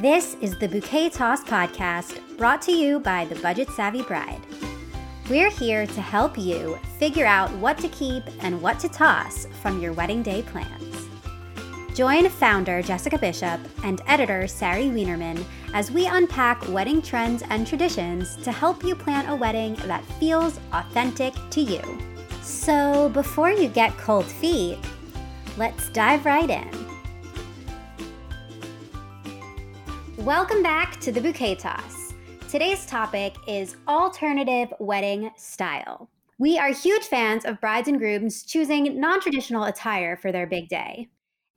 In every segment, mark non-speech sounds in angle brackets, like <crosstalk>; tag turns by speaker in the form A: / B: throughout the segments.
A: This is the Bouquet Toss podcast brought to you by the Budget Savvy Bride. We're here to help you figure out what to keep and what to toss from your wedding day plans. Join founder Jessica Bishop and editor Sari Wienerman as we unpack wedding trends and traditions to help you plan a wedding that feels authentic to you. So, before you get cold feet, let's dive right in. Welcome back to the Bouquet Toss. Today's topic is alternative wedding style. We are huge fans of brides and grooms choosing non traditional attire for their big day.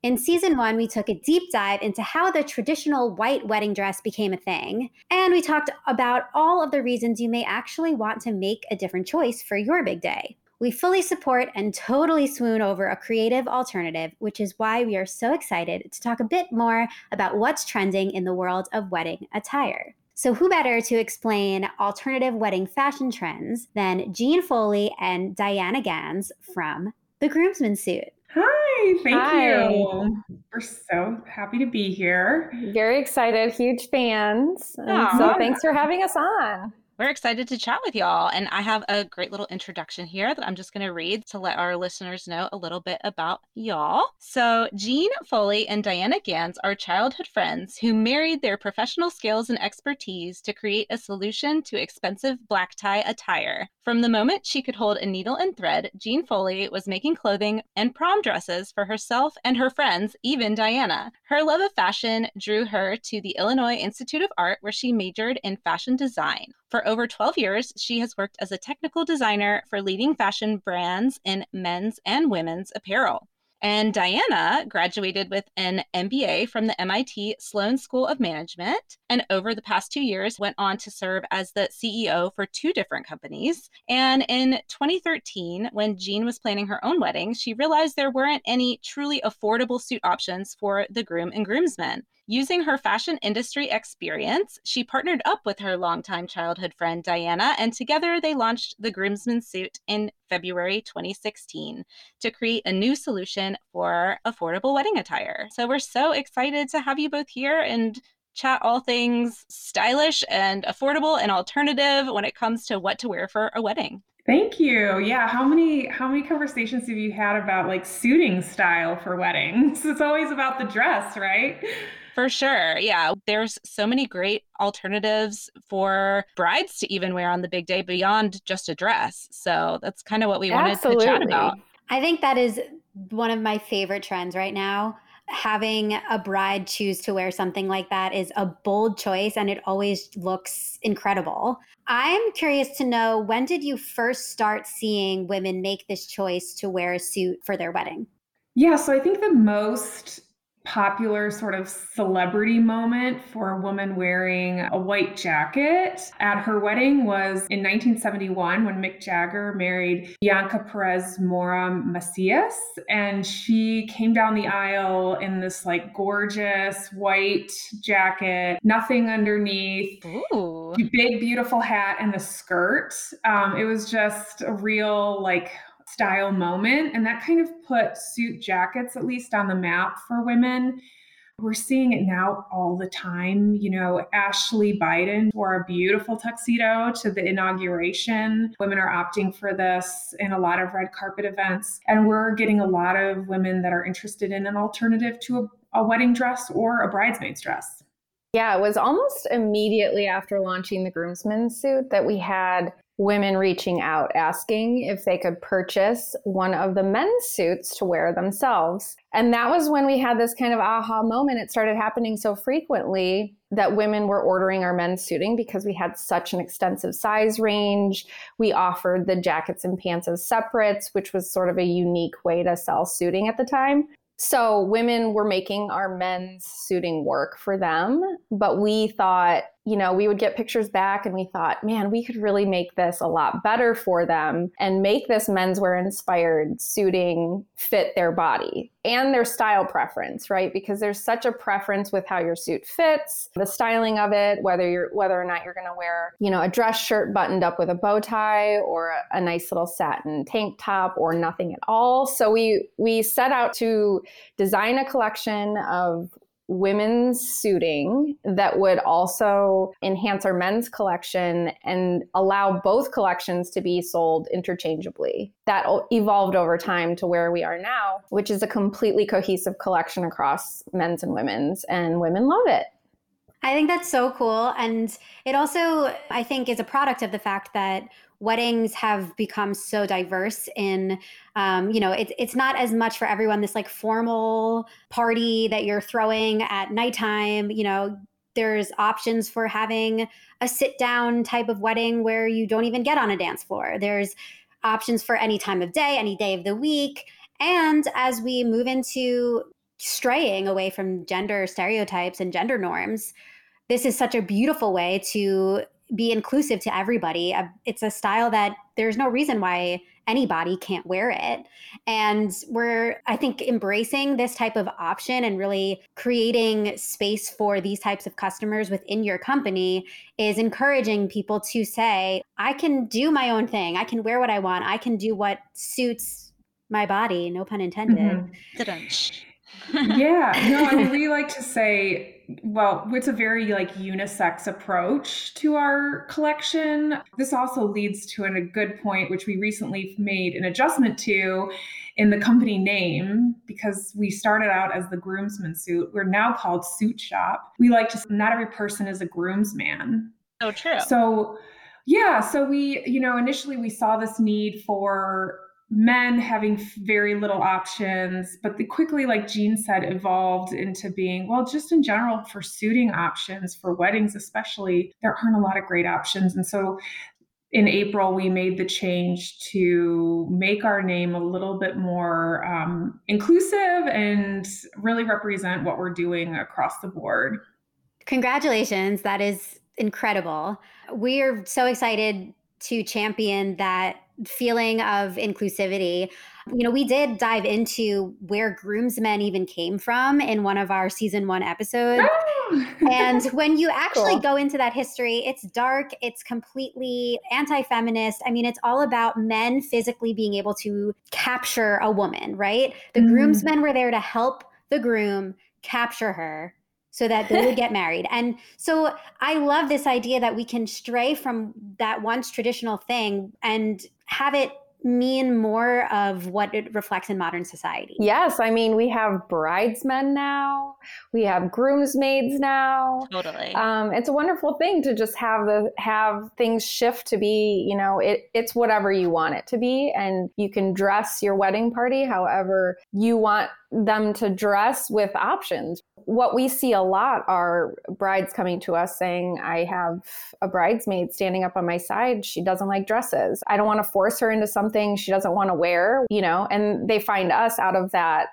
A: In season one, we took a deep dive into how the traditional white wedding dress became a thing, and we talked about all of the reasons you may actually want to make a different choice for your big day. We fully support and totally swoon over a creative alternative, which is why we are so excited to talk a bit more about what's trending in the world of wedding attire. So, who better to explain alternative wedding fashion trends than Jeanne Foley and Diana Ganz from The Groomsman Suit?
B: Hi, thank Hi. you. We're so happy to be here.
C: Very excited, huge fans. So, thanks for having us on.
D: We're excited to chat with y'all. And I have a great little introduction here that I'm just going to read to let our listeners know a little bit about y'all. So, Jeanne Foley and Diana Ganz are childhood friends who married their professional skills and expertise to create a solution to expensive black tie attire. From the moment she could hold a needle and thread, Jeanne Foley was making clothing and prom dresses for herself and her friends, even Diana. Her love of fashion drew her to the Illinois Institute of Art, where she majored in fashion design. For over 12 years, she has worked as a technical designer for leading fashion brands in men's and women's apparel. And Diana graduated with an MBA from the MIT Sloan School of Management. And over the past two years, went on to serve as the CEO for two different companies. And in 2013, when Jeanne was planning her own wedding, she realized there weren't any truly affordable suit options for the groom and groomsmen. Using her fashion industry experience, she partnered up with her longtime childhood friend Diana, and together they launched the Groomsman Suit in February 2016 to create a new solution for affordable wedding attire. So we're so excited to have you both here and chat all things stylish and affordable and alternative when it comes to what to wear for a wedding.
B: Thank you. Yeah, how many how many conversations have you had about like suiting style for weddings? <laughs> It's always about the dress, right?
D: For sure. Yeah. There's so many great alternatives for brides to even wear on the big day beyond just a dress. So that's kind of what we wanted Absolutely. to chat about.
A: I think that is one of my favorite trends right now. Having a bride choose to wear something like that is a bold choice and it always looks incredible. I'm curious to know when did you first start seeing women make this choice to wear a suit for their wedding?
B: Yeah, so I think the most popular sort of celebrity moment for a woman wearing a white jacket at her wedding was in 1971 when Mick Jagger married Bianca Perez Mora Macias. And she came down the aisle in this like gorgeous white jacket, nothing underneath, Ooh. big, beautiful hat, and the skirt. Um, it was just a real like style moment. And that kind of put suit jackets, at least on the map for women. We're seeing it now all the time. You know, Ashley Biden wore a beautiful tuxedo to the inauguration. Women are opting for this in a lot of red carpet events. And we're getting a lot of women that are interested in an alternative to a, a wedding dress or a bridesmaid's dress.
C: Yeah, it was almost immediately after launching the groomsmen suit that we had women reaching out asking if they could purchase one of the men's suits to wear themselves. And that was when we had this kind of aha moment. It started happening so frequently that women were ordering our men's suiting because we had such an extensive size range. We offered the jackets and pants as separates, which was sort of a unique way to sell suiting at the time. So women were making our men's suiting work for them, but we thought you know, we would get pictures back and we thought, man, we could really make this a lot better for them and make this menswear inspired suiting fit their body and their style preference, right? Because there's such a preference with how your suit fits, the styling of it, whether you're whether or not you're going to wear, you know, a dress shirt buttoned up with a bow tie or a, nice little satin tank top or nothing at all. So we we set out to design a collection of women's suiting that would also enhance our men's collection and allow both collections to be sold interchangeably. That evolved over time to where we are now, which is a completely cohesive collection across men's and women's, and women love it.
A: I think that's so cool. And it also, I think, is a product of the fact that weddings have become so diverse in um, you know it, it's not as much for everyone this like formal party that you're throwing at nighttime you know there's options for having a sit down type of wedding where you don't even get on a dance floor. There's options for any time of day any day of the week. And as we move into straying away from gender stereotypes and gender norms this is such a beautiful way to be inclusive to everybody. Uh, it's a style that there's no reason why anybody can't wear it. And we're, I think, embracing this type of option and really creating space for these types of customers within your company is encouraging people to say, I can do my own thing. I can wear what I want. I can do what suits my body, no pun intended.
B: Mm-hmm. Yeah, no, I <laughs> mean, we like to say well, it's a very like unisex approach to our collection. This also leads to an, a good point, which we recently made an adjustment to in the company name because we started out as the groomsman suit. We're now called SuitShop. We like to not every person is a groomsman.
D: Oh, true.
B: So yeah, so we, you know, initially we saw this need for men having very little options but the quickly like jean said evolved into being well just in general for suiting options for weddings especially there aren't a lot of great options. And so in april we made the change to make our name a little bit more um, inclusive and really represent what we're doing across the board.
A: Congratulations. That is incredible. We are so excited to champion that feeling of inclusivity. You know, we did dive into where groomsmen even came from in one of our season one episodes. Oh. <laughs> and when you actually cool. go into that history, it's dark, it's completely anti feminist. I mean, it's all about men physically being able to capture a woman, right? The mm. groomsmen were there to help the groom capture her so that they would get <laughs> married. And so I love this idea that we can stray from that once traditional thing and have it mean more of what it reflects in modern society.
C: Yes, I mean we have bridesmen now, we have groomsmaids now.
D: Totally.
C: Um, it's a wonderful thing to just have the have things shift to be, you know, it it's whatever you want it to be, and you can dress your wedding party however you want them to dress with options. What we see a lot are brides coming to us saying, I have a bridesmaid standing up on my side. She doesn't like dresses. I don't want to force her into something she doesn't want to wear, you know, and they find us out of that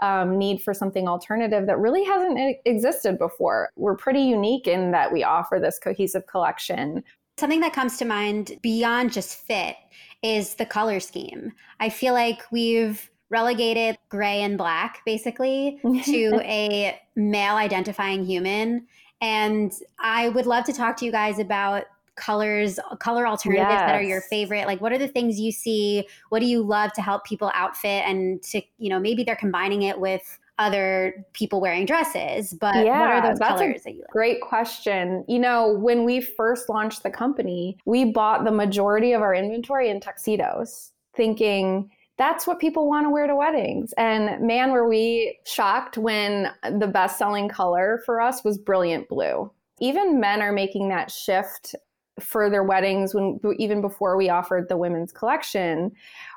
C: um, need for something alternative that really hasn't existed before. We're pretty unique in that we offer this cohesive collection.
A: Something that comes to mind beyond just fit is the color scheme. I feel like we've relegated gray and black basically to <laughs> a male identifying human. And I would love to talk to you guys about colors, color alternatives yes. that are your favorite. Like, what are the things you see? What do you love to help people outfit and to, you know, maybe they're combining it with other people wearing dresses, but yeah, what are those colors that you like?
C: Great question. You know, when we first launched the company, we bought the majority of our inventory in tuxedos, thinking, that's what people want to wear to weddings. And man, were we shocked when the best selling color for us was brilliant blue. Even men are making that shift for their weddings when even before we offered the women's collection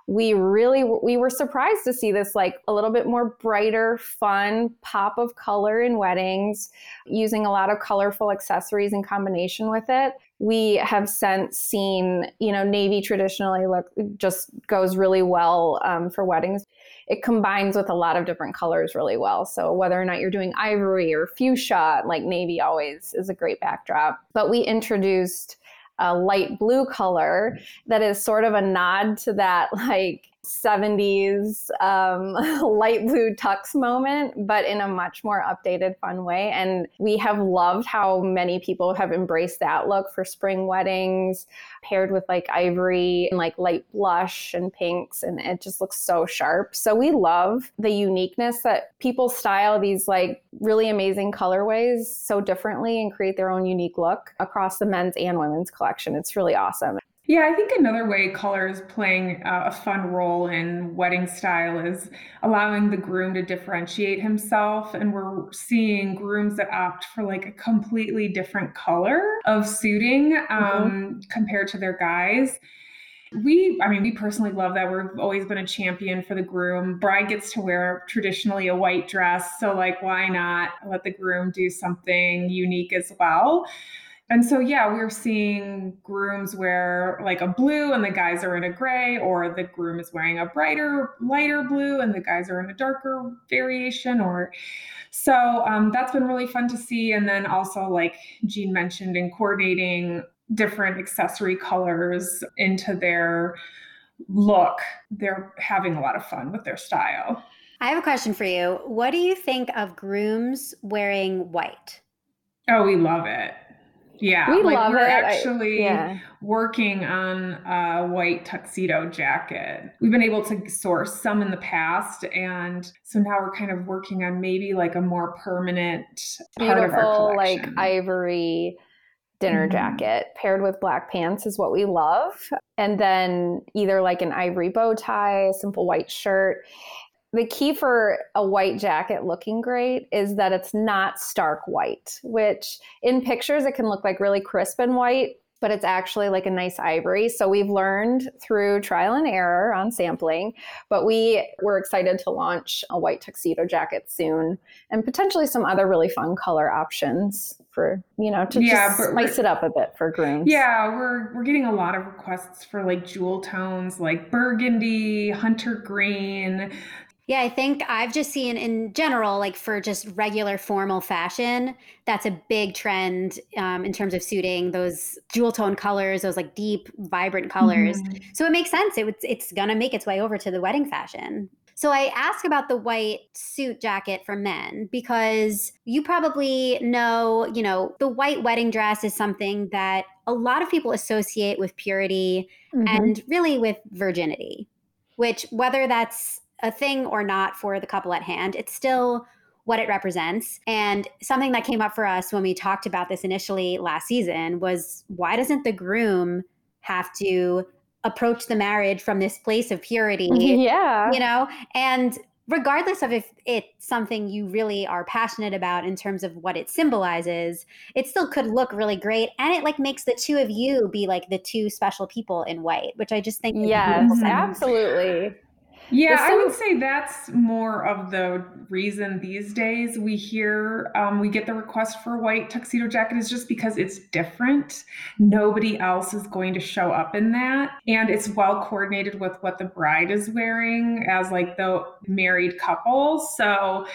C: we really we were surprised to see this like a little bit more brighter fun pop of color in weddings using a lot of colorful accessories in combination with it. We have since seen you know navy traditionally look just goes really well um, for weddings. It combines with a lot of different colors really well. So whether or not you're doing ivory or fuchsia like navy always is a great backdrop. But we introduced a light blue color that is sort of a nod to that <laughs> like 70s um, <laughs> light blue tux moment, but in a much more updated, fun way. And we have loved how many people have embraced that look for spring weddings, paired with like ivory and like light blush and pinks. And it just looks so sharp. So we love the uniqueness that people style these like really amazing colorways so differently and create their own unique look across the men's and women's collection. It's really awesome.
B: Yeah, I think another way color is playing a fun role in wedding style is allowing the groom to differentiate himself. And we're seeing grooms that opt for like a completely different color of suiting mm-hmm. um, mm-hmm. compared to their guys. We, I mean, we personally love that. We've always been a champion for the groom. Bride gets to wear traditionally a white dress. So, like, why not let the groom do something unique as well? And so, yeah, we're seeing grooms wear like a blue and the guys are in a gray, or the groom is wearing a brighter, lighter blue and the guys are in a darker variation. Or so um, that's been really fun to see. And then also, like Jeanne mentioned, in coordinating different accessory colors into their look, they're having a lot of fun with their style.
A: I have a question for you. What do you think of grooms wearing white?
B: Oh, we love it. Yeah,
C: we
B: like
C: love
B: we're
C: it.
B: actually
C: I, yeah.
B: working on a white tuxedo jacket. We've been able to source some in the past, and so now we're kind of working on maybe like a more permanent
C: Beautiful, like ivory dinner mm-hmm. jacket paired with black pants is what we love. And then either like an ivory bow tie, a simple white shirt the key for a white jacket looking great is that it's not stark white, which in pictures it can look like really crisp and white, but it's actually like a nice ivory. So we've learned through trial and error on sampling, but we were excited to launch a white tuxedo jacket soon and potentially some other really fun color options for, you know, to yeah, just spice it up a bit for grooms.
B: Yeah, we're we're getting a lot of requests for like jewel tones like burgundy, hunter green,
A: yeah, I think I've just seen in general, like for just regular formal fashion, that's a big trend um, in terms of suiting those jewel tone colors, those like deep, vibrant colors. Mm-hmm. So it makes sense. It, it's going to make its way over to the wedding fashion. So I ask about the white suit jacket for men because you probably know, you know, the white wedding dress is something that a lot of people associate with purity mm-hmm. and really with virginity, which whether that's a thing or not for the couple at hand, it's still what it represents. And something that came up for us when we talked about this initially last season was why doesn't the groom have to approach the marriage from this place of purity? <laughs>
C: Yeah.
A: You know, and regardless of if it's something you really are passionate about in terms of what it symbolizes it still could look really great and it like makes the two of you be like the two special people in white which i just think
C: yes absolutely
B: yeah, I would say that's more of the reason these days we hear um, we get the request for a white tuxedo jacket is just because it's different. Nobody else is going to show up in that, and it's well coordinated with what the bride is wearing as like the married couple. So,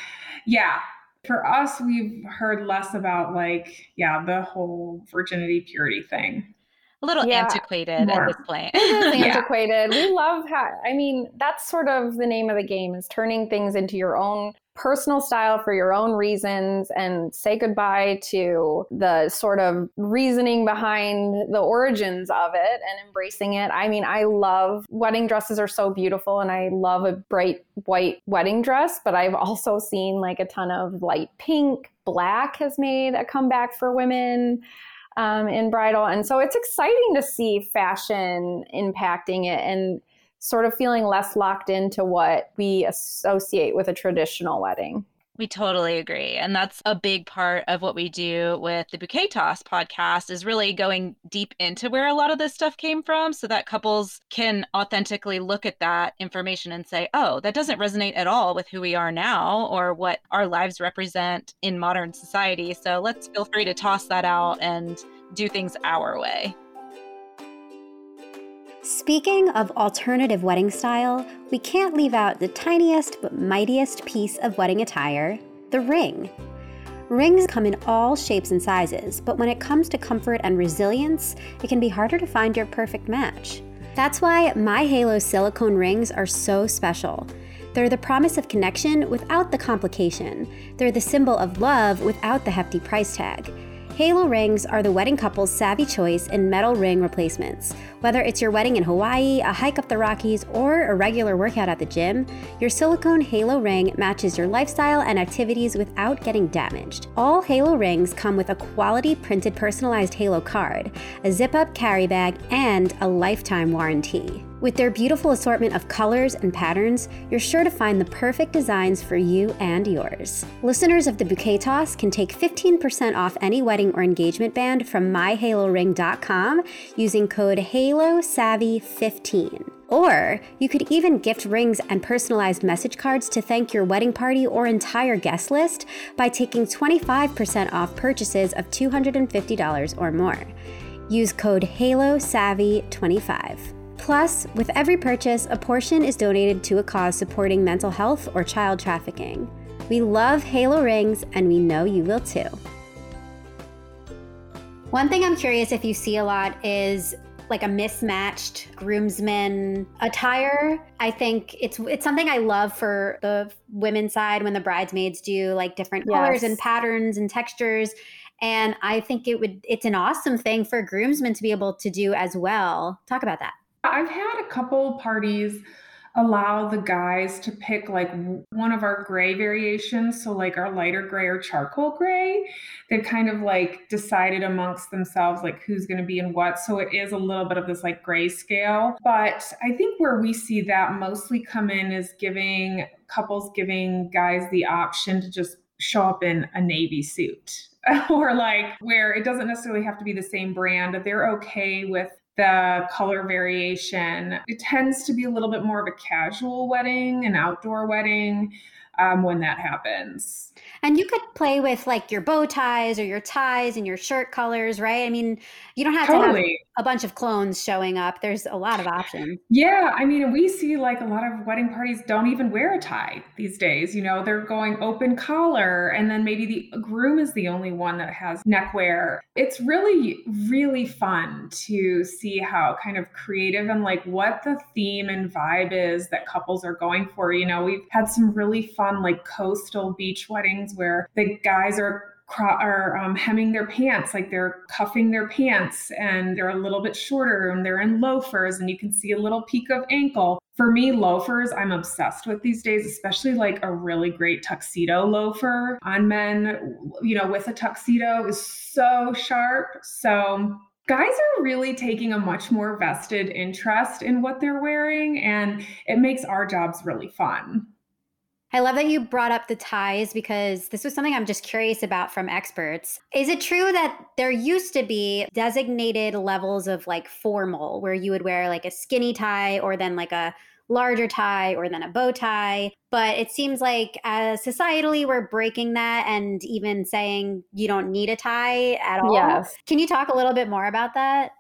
B: yeah, for us, we've heard less about like yeah the whole virginity purity thing
D: a little yeah, antiquated more. at this point.
C: It is <laughs> antiquated. yeah. We love how, I mean, that's sort of the name of the game is turning things into your own personal style for your own reasons and say goodbye to the sort of reasoning behind the origins of it and embracing it. I mean, I love wedding dresses are so beautiful and I love a bright white wedding dress, but I've also seen like a ton of light pink, black has made a comeback for women um, in bridal. And so it's exciting to see fashion impacting it and sort of feeling less locked into what we associate with a traditional wedding.
D: We totally agree. And that's a big part of what we do with the Bouquet Toss podcast is really going deep into where a lot of this stuff came from so that couples can authentically look at that information and say, oh, that doesn't resonate at all with who we are now or what our lives represent in modern society. So let's feel free to toss that out and do things our way.
A: Speaking of alternative wedding style, we can't leave out the tiniest but mightiest piece of wedding attire the ring. Rings come in all shapes and sizes, but when it comes to comfort and resilience, it can be harder to find your perfect match. That's why my Halo silicone rings are so special. They're the promise of connection without the complication. They're the symbol of love without the hefty price tag. Halo rings are the wedding couple's savvy choice in metal ring replacements. Whether it's your wedding in Hawaii, a hike up the Rockies, or a regular workout at the gym, your silicone Halo ring matches your lifestyle and activities without getting damaged. All Halo rings come with a quality printed personalized Halo card, a zip up carry bag, and a lifetime warranty. With their beautiful assortment of colors and patterns, you're sure to find the perfect designs for you and yours. Listeners of the Bouquet Toss can take 15% off any wedding or engagement band from myhaloring.com using code HaloSavvy15. Or you could even gift rings and personalized message cards to thank your wedding party or entire guest list by taking 25% off purchases of $250 or more. Use code HaloSavvy25. Plus, with every purchase, a portion is donated to a cause supporting mental health or child trafficking. We love Halo rings, and we know you will too. One thing I'm curious if you see a lot is like a mismatched groomsmen attire. I think it's it's something I love for the women's side when the bridesmaids do like different yes. colors and patterns and textures. And I think it would it's an awesome thing for groomsmen to be able to do as well. Talk about that.
B: I've had a couple parties allow the guys to pick like one of our gray variations so like our lighter gray or charcoal gray. They've kind of like decided amongst themselves like who's going to be in what so it is a little bit of this like gray scale. But i think where we see that mostly come in is giving couples giving guys the option to just show up in a navy suit. <laughs> Or like where it doesn't necessarily have to be the same brand they're okay with the color variation. It tends to be a little bit more of a casual wedding, an outdoor wedding um, when that happens.
A: And you could play with like your bow ties or your ties and your shirt colors, right? I mean, you don't have totally. to have a bunch of clones showing up. There's a lot of options.
B: Yeah, I mean, we see like a lot of wedding parties don't even wear a tie these days. You know, they're going open collar, and then maybe the groom is the only one that has neckwear. It's really, really fun to see how kind of creative and like what the theme and vibe is that couples are going for. You know, we've had some really fun like coastal beach weddings where the guys are are um, hemming their pants, like they're cuffing their pants and they're a little bit shorter and they're in loafers and you can see a little peak of ankle. For me, loafers, I'm obsessed with these days, especially like a really great tuxedo loafer on men, you know, with a tuxedo is so sharp. So guys are really taking a much more vested interest in what they're wearing and it makes our jobs really fun.
A: I love that you brought up the ties because this was something I'm just curious about from experts. Is it true that there used to be designated levels of like formal where you would wear like a skinny tie or then like a larger tie or then a bow tie? But it seems like uh, societally we're breaking that and even saying you don't need a tie at all. Yes. Can you talk a little bit more about that?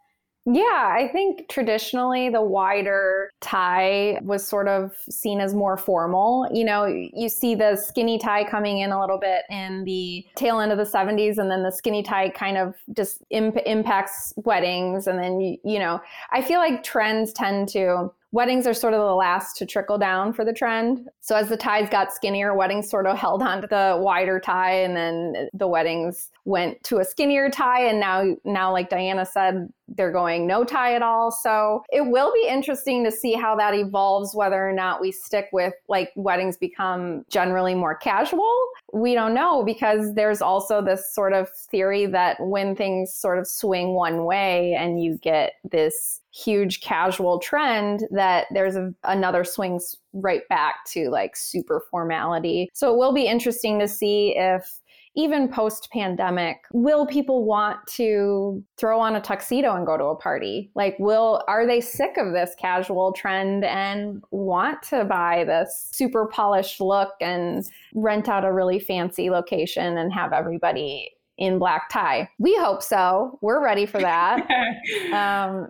C: Yeah, I think traditionally the wider tie was sort of seen as more formal. You know, you see the skinny tie coming in a little bit in the tail end of the 70s, and then the skinny tie kind of just imp- impacts weddings. And then, you, you know, I feel like trends tend to weddings are sort of the last to trickle down for the trend. So as the ties got skinnier, weddings sort of held on to the wider tie and then the weddings went to a skinnier tie and now now like Diana said they're going no tie at all. So it will be interesting to see how that evolves whether or not we stick with like weddings become generally more casual. We don't know because there's also this sort of theory that when things sort of swing one way and you get this huge casual trend that there's a, another swings right back to like super formality. So it will be interesting to see if even post pandemic, will people want to throw on a tuxedo and go to a party? Like, will, are they sick of this casual trend and want to buy this super polished look and rent out a really fancy location and have everybody in black tie? We hope so. We're ready for that. <laughs> um,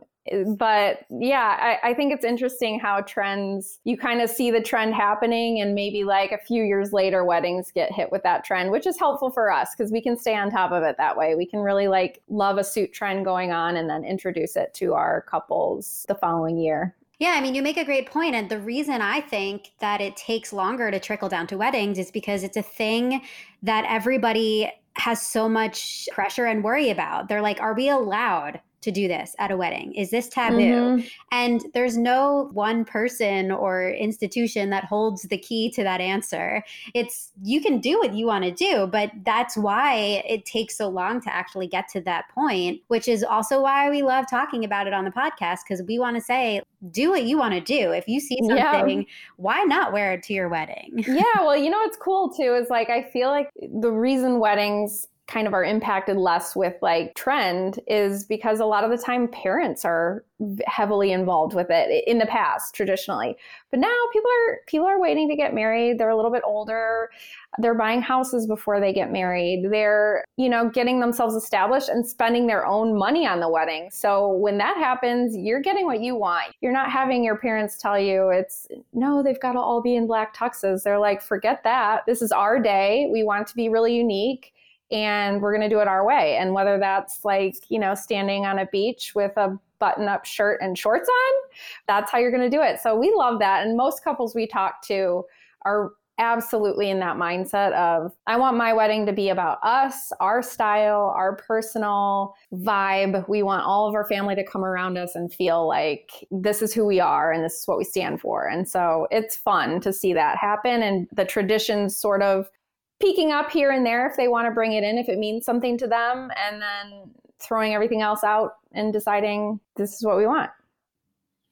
C: but yeah, I, I think it's interesting how trends, you kind of see the trend happening, and maybe like a few years later, weddings get hit with that trend, which is helpful for us because we can stay on top of it that way. We can really like love a suit trend going on and then introduce it to our couples the following year.
A: Yeah, I mean, you make a great point. And the reason I think that it takes longer to trickle down to weddings is because it's a thing that everybody has so much pressure and worry about. They're like, are we allowed to do this at a wedding? Is this taboo? Mm-hmm. And there's no one person or institution that holds the key to that answer. It's you can do what you want to do, but that's why it takes so long to actually get to that point, which is also why we love talking about it on the podcast because we want to say, do what you want to do. If you see something, yeah. why not wear it to your wedding?
C: yeah, well, <laughs> you know what's cool too is like I feel like the reason weddings kind of are impacted less with like trend is because a lot of the time parents are heavily involved with it in the past traditionally. But now people are people are waiting to get married they're a little bit older they're buying houses before they get married they're you know getting themselves established and spending their own money on the wedding. So when that happens you're getting what you want. You're not having your parents tell you it's no they've got to all be in black tuxes. They're like forget that. This is our day. We want to be really unique and we're going to do it our way. And whether that's like, you know, standing on a beach with a button up shirt and shorts on, that's how you're going to do it. So we love that. And most couples we talk to are absolutely in that mindset of I want my wedding to be about us, our style, our personal vibe. We want all of our family to come around us and feel like this is who we are and this is what we stand for. And so it's fun to see that happen and the traditions sort of peeking up here and there if they want to bring it in, if it means something to them, and then throwing everything else out and deciding this is what we want.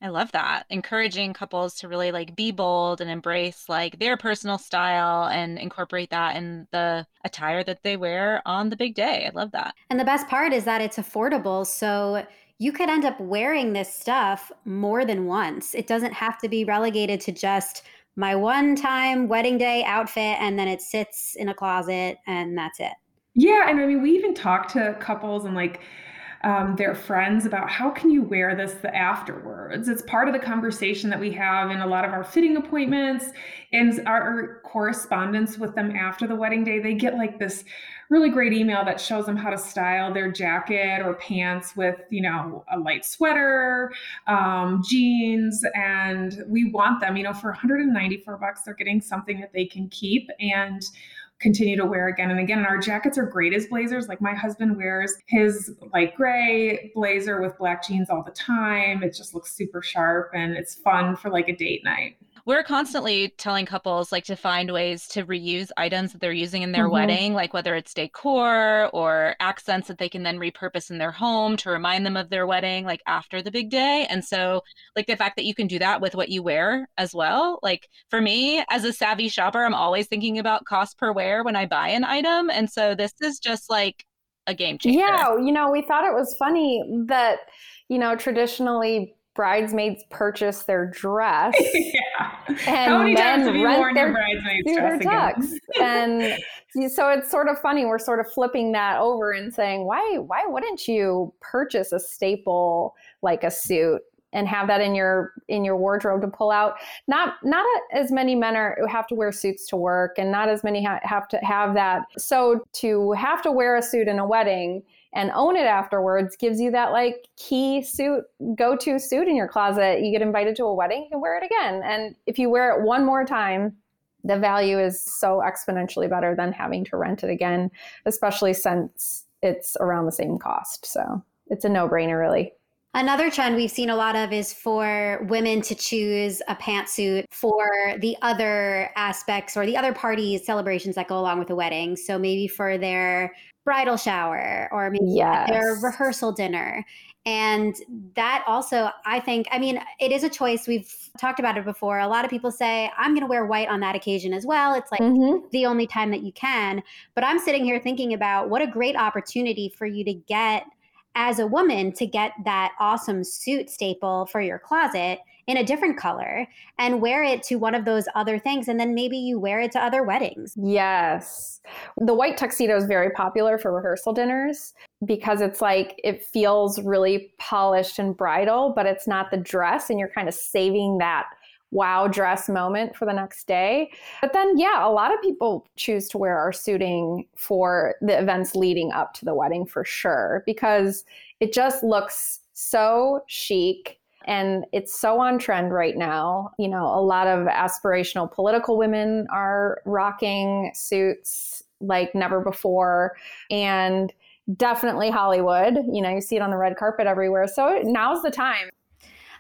D: I love that. Encouraging couples to really like be bold and embrace like their personal style and incorporate that in the attire that they wear on the big day. I love that.
A: And the best part is that it's affordable. So you could end up wearing this stuff more than once. It doesn't have to be relegated to just my one time wedding day outfit and then it sits in a closet and that's it.
B: Yeah, and I mean we even talk to couples and like um, their friends about how can you wear this afterwards. It's part of the conversation that we have in a lot of our fitting appointments and our correspondence with them after the wedding day. They get like this really great email that shows them how to style their jacket or pants with, you know, a light sweater, um, jeans, and we want them, you know, for 194 bucks, they're getting something that they can keep and continue to wear again and again. And our jackets are great as blazers. Like my husband wears his light gray blazer with black jeans all the time. It just looks super sharp and it's fun for like a date night
D: we're constantly telling couples like to find ways to reuse items that they're using in their mm-hmm. wedding, like whether it's decor or accents that they can then repurpose in their home to remind them of their wedding, like after the big day. And so, like the fact that you can do that with what you wear as well. Like for me, as a savvy shopper, I'm always thinking about cost per wear when I buy an item. And so, this is just like a game changer.
C: Yeah, you know, we thought it was funny that, you know, traditionally bridesmaids purchase their dress <laughs>
B: yeah. and then rent their bridesmaids dress again. <laughs>
C: and so it's sort of funny we're sort of flipping that over and saying why why wouldn't you purchase a staple like a suit and have that in your in your wardrobe to pull out not not as many men are have to wear suits to work and not as many ha- have to have that so to have to wear a suit in a wedding and own it afterwards gives you that like key suit, go to suit in your closet. You get invited to a wedding, you can wear it again. And if you wear it one more time, the value is so exponentially better than having to rent it again, especially since it's around the same cost. So it's a no brainer, really.
A: Another trend we've seen a lot of is for women to choose a pantsuit for the other aspects or the other parties, celebrations that go along with the wedding. So maybe for their bridal shower or maybe yes. their rehearsal dinner. And that also, I think, I mean, it is a choice. We've talked about it before. A lot of people say, I'm going to wear white on that occasion as well. It's like mm-hmm. the only time that you can. But I'm sitting here thinking about what a great opportunity for you to get, as a woman, to get that awesome suit staple for your closet in a different color and wear it to one of those other things. And then maybe you wear it to other weddings.
C: Yes. The white tuxedo is very popular for rehearsal dinners because it's like it feels really polished and bridal, but it's not the dress. And you're kind of saving that wow dress moment for the next day. But then, yeah, a lot of people choose to wear our suiting for the events leading up to the wedding for sure, because it just looks so chic and it's so on trend right now. You know, a lot of aspirational political women are rocking suits like never before. And definitely Hollywood. You know, you see it on the red carpet everywhere. So now's the time.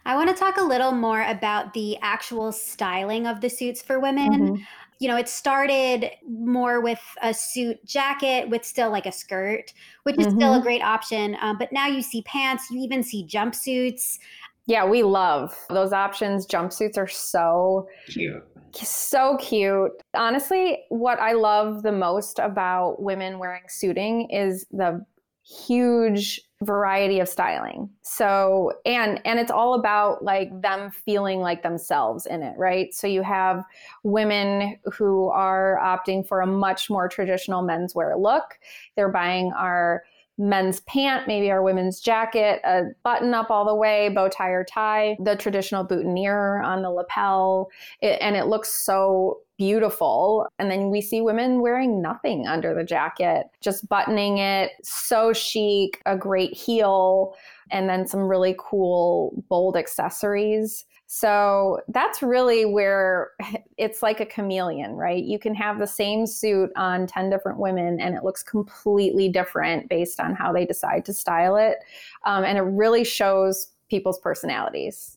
A: I want to talk a little more about the actual styling of the suits for women. Mm-hmm. You know, it started more with a suit jacket with still like a skirt, which is mm-hmm. still a mm-hmm. great option. Um, but now you see pants, you even see jumpsuits.
C: Yeah, we love those options. Jumpsuits are so
B: cute.
C: So cute. Honestly, what I love the most about women wearing suiting is the huge variety of styling. So and and it's all about like them feeling like themselves in it, right? So you have women who are opting for a much more traditional menswear look. They're buying our men's pant, maybe our women's jacket, a button up all the way, bow tie or tie, the traditional boutonniere on the lapel, it, and it looks so beautiful. And then we see women wearing nothing under the jacket, just buttoning it, so chic, a great heel, and then some really cool, bold accessories. So that's really where <laughs> it's like a chameleon, right? You can have the same suit on 10 different women and it looks completely different based on how they decide to style it. Um, and it really shows people's personalities.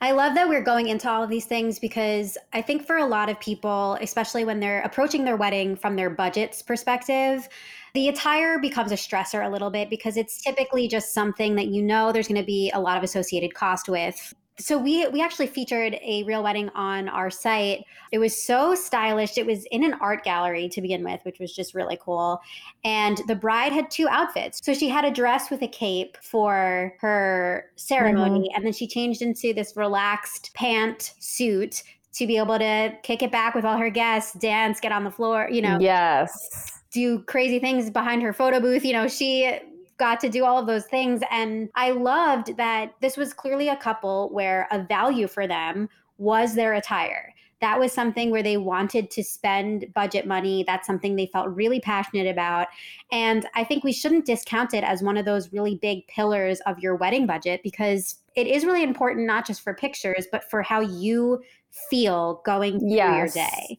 A: I love that we're going into all of these things because I think for a lot of people, especially when they're approaching their wedding from their budget's perspective, the attire becomes a stressor a little bit because it's typically just something that you know there's going to be a lot of associated cost with so we we actually featured a real wedding on our site. It was so stylish. It was in an art gallery to begin with, which was just really cool. And the bride had two outfits. So she had a dress with a cape for her ceremony, mm-hmm. and then she changed into this relaxed pant suit to be able to kick it back with all her guests, dance, get on the floor, you know.
C: Yes.
A: Do crazy things behind her photo booth. You know, she got to do all of those things. And I loved that this was clearly a couple where a value for them was their attire. That was something where they wanted to spend budget money. That's something they felt really passionate about. And I think we shouldn't discount it as one of those really big pillars of your wedding budget because it is really important, not just for pictures, but for how you feel going through yes. your day.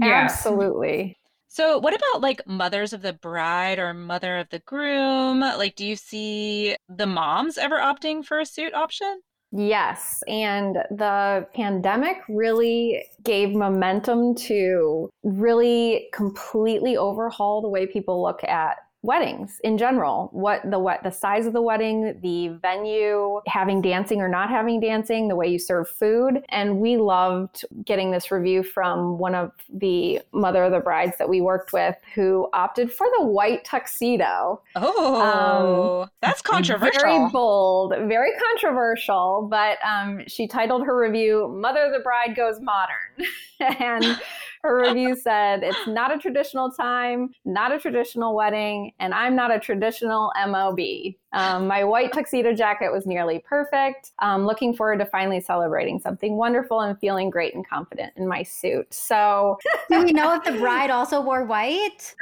C: Absolutely.
D: So, what about like mothers of the bride or mother of the groom? Like, do you see the moms ever opting for a suit option?
C: Yes. And the pandemic really gave momentum to really completely overhaul the way people look at weddings in general what the what the size of the wedding the venue having dancing or not having dancing the way you serve food. And we loved getting this review from one of the mother of the brides that we worked with who opted for the white tuxedo.
D: Oh um, that's controversial
C: very bold very controversial but um, she titled her review mother of the bride goes modern. <laughs> And her review said it's not a traditional time, not a traditional wedding, and I'm not a traditional MOB. Um, my white tuxedo jacket was nearly perfect. Um, looking forward to finally celebrating something wonderful and feeling great and confident in my suit. So, <laughs>
A: do we know if the bride also wore white?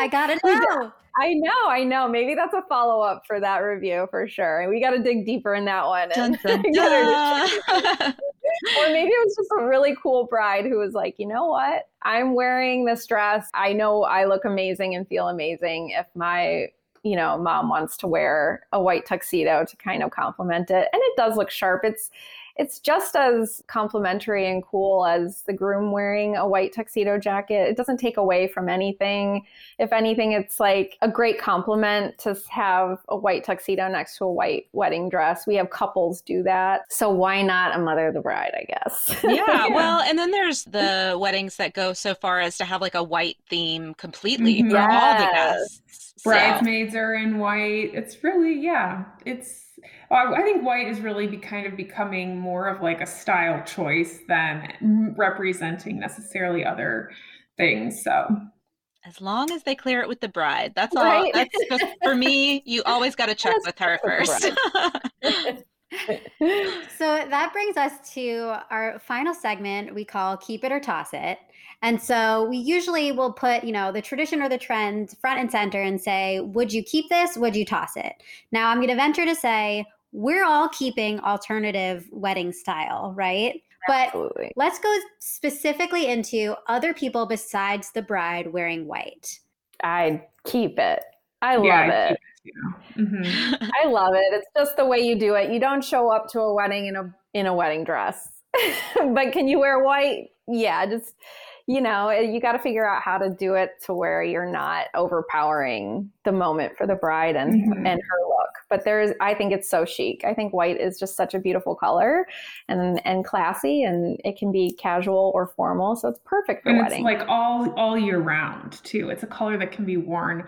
A: I gotta <laughs> know.
C: I know, I know. Maybe that's a follow up for that review for sure. And we got to dig deeper in that one. Dun, dun, <laughs> dun. or maybe it was just a really cool bride who was like, you know what? I'm wearing this dress. I know I look amazing and feel amazing if my you know mom wants to wear a white tuxedo to kind of complement it. And it does look sharp. It's it's just as complimentary and cool as the groom wearing a white tuxedo jacket. It doesn't take away from anything. If anything, it's like a great compliment to have a white tuxedo next to a white wedding dress. We have couples do that. So why not a mother of the bride, I guess? <laughs>
D: yeah, yeah. Well, and then there's the weddings that go so far as to have like a white theme completely mm-hmm. for yes. all the guests.
B: Bridesmaids so. are in white. It's really, yeah, it's well, I think white is really be kind of becoming more of like a style choice than representing necessarily other things. So
D: as long as they clear it with the bride, that's all. Right? That's just for me. You <laughs> always got to check with her first. <laughs>
A: so that brings us to our final segment we call keep it or toss it and so we usually will put you know the tradition or the trend front and center and say would you keep this would you toss it now i'm going to venture to say we're all keeping alternative wedding style right Absolutely. but let's go specifically into other people besides the bride wearing white
C: i'd keep it i love yeah, it Mm-hmm. <laughs> I love it. It's just the way you do it. You don't show up to a wedding in a in a wedding dress. <laughs> but can you wear white? Yeah, just you know, eh, you got to figure out how to do it to where you're not overpowering the moment for the bride and mm-hmm. and her look. But there's I think it's so chic. I think white is just such a beautiful color and and classy and it can be casual or formal, so it's perfect for
B: and
C: wedding.
B: It's like all all year round too. It's a color that can be worn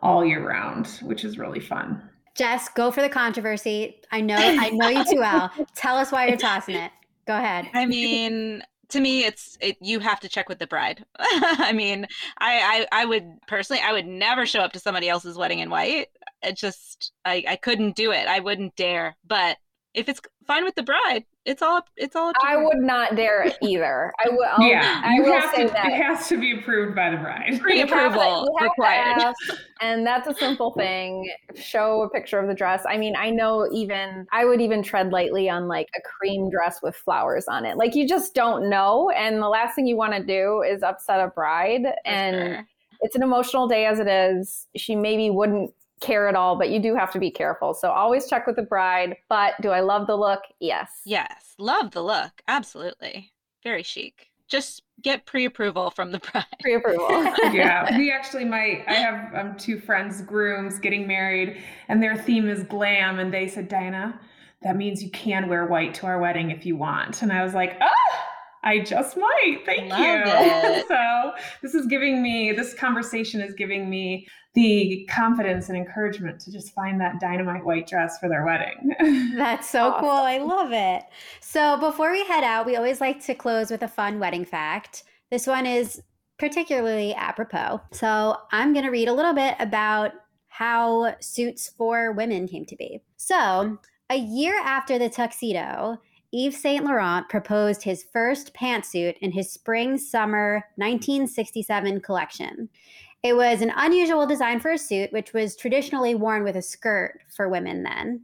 B: all year round, which is really fun.
A: Jess, go for the controversy. I know I know you too well. <laughs> Tell us why you're tossing it. Go ahead.
D: I mean, to me it's it, you have to check with the bride. <laughs> I mean I, I i would personally i would never show up to somebody else's wedding in white. It just i i couldn't do it. I wouldn't dare. But if it's fine with the bride, it's all it's all.
C: I would not dare <laughs> either. I will. I'll,
B: yeah, I will say to, that it has to be approved by the bride.
D: Pre-approval required. Ask,
C: and that's a simple thing. Show a picture of the dress. I mean, I know even I would even tread lightly on like a cream dress with flowers on it. Like you just don't know, and the last thing you want to do is upset a bride. For and sure. it's an emotional day as it is. She maybe wouldn't care at all, but you do have to be careful. So always check with the bride. But do I love the look? Yes.
D: Yes. Love the look. Absolutely. Very chic. Just get pre-approval from the <laughs> bride.
C: Pre-approval. <laughs>
B: yeah. <laughs> We actually might I have um, two friends, grooms, getting married, and their theme is glam. And they said, Diana, that means you can wear white to our wedding if you want. And I was like, ah, I just might. Thank Love you. <laughs> It. So this is giving me this conversation is giving me the confidence and encouragement to just find that dynamite white dress for their wedding. <laughs>
A: That's so awesome. cool. I love it. So before we head out, we always like to close with a fun wedding fact. This one is particularly apropos. So I'm going to read a little bit about how suits for women came to be. So, a year after the tuxedo, Yves Saint Laurent proposed his first pantsuit in his spring summer 1967 collection. It was an unusual design for a suit, which was traditionally worn with a skirt for women then.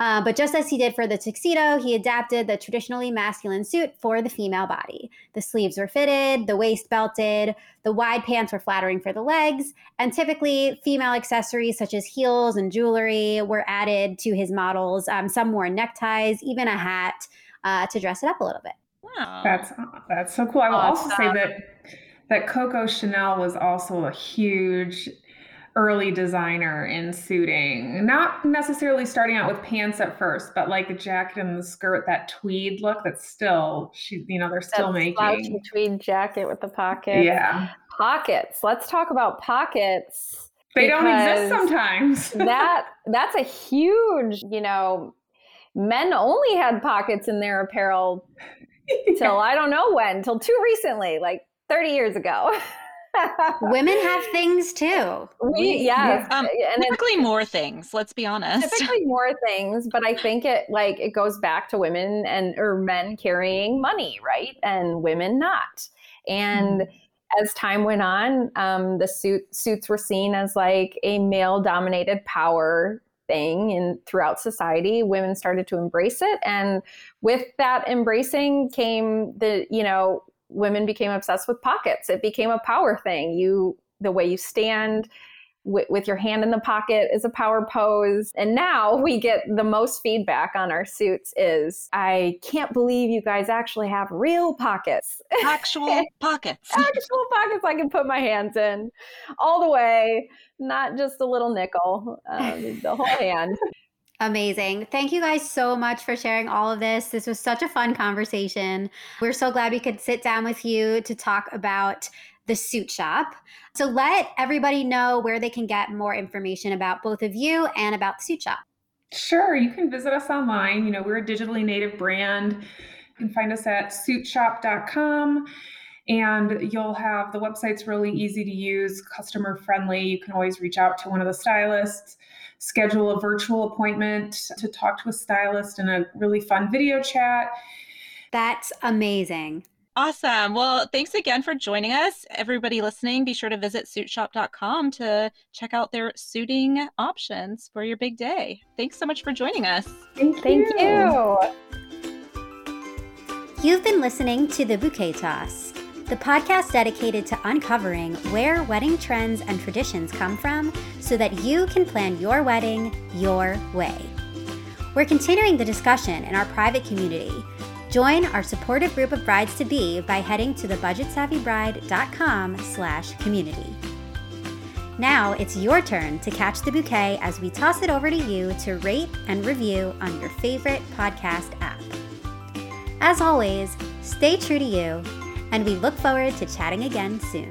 A: Uh, but just as he did for the tuxedo, he adapted the traditionally masculine suit for the female body. The sleeves were fitted, the waist belted, the wide pants were flattering for the legs, and typically female accessories such as heels and jewelry were added to his models. Um, some wore neckties, even a hat uh, to dress it up a little bit.
B: Wow. That's that's so cool. I will awesome. also say that that Coco Chanel was also a huge early designer in suiting. Not necessarily starting out with pants at first, but like the jacket and the skirt, that tweed look that's still she you know, they're still that making
C: tweed jacket with the pockets.
B: Yeah.
C: Pockets. Let's talk about pockets.
B: They don't exist sometimes. <laughs>
C: that that's a huge, you know, men only had pockets in their apparel <laughs> yeah. till I don't know when, till too recently, like 30 years ago. <laughs>
A: Women have things too.
C: We, yes.
D: Um, and typically more things, let's be honest.
C: Typically more things, but I think it like it goes back to women and or men carrying money, right? And women not. And mm. as time went on, um, the suit suits were seen as like a male dominated power thing and throughout society women started to embrace it and with that embracing came the you know women became obsessed with pockets. It became a power thing. You, the way you stand with, with your hand in the pocket is a power pose. And now <laughs> we get the most feedback on our suits is, I can't believe you guys actually have real pockets.
D: Actual <laughs> pockets.
C: Actual pockets I can put my hands in all the way, not just a little nickel, um, the whole hand.
A: Amazing. Thank you guys so much for sharing all of this. This was such a fun conversation. We're so glad we could sit down with you to talk about the SuitShop. So let everybody know where they can get more information about both of you and about the SuitShop.
B: Sure, you can visit us online. You know, we're a digitally native brand. You can find us at suitshop.com and you'll have the website's really easy to use, customer friendly. You can always reach out to one of the stylists, schedule a virtual appointment to talk to a stylist in a really fun video chat.
A: That's amazing.
D: Awesome. Well, thanks again for joining us. Everybody listening, be sure to visit suitshop.com to check out their suiting options for your big day. Thanks so much for joining us.
B: Thank,
C: Thank
B: you.
C: you.
A: You've been listening to The Bouquet Toss, the podcast dedicated to uncovering where wedding trends and traditions come from so that you can plan your wedding your way. We're continuing the discussion in our private community Join our supportive group of brides to be by heading to thebudgetsavvybride.com slash community. Now it's your turn to catch the bouquet as we toss it over to you to rate and review on your favorite podcast app. As always, stay true to you, and we look forward to chatting again soon.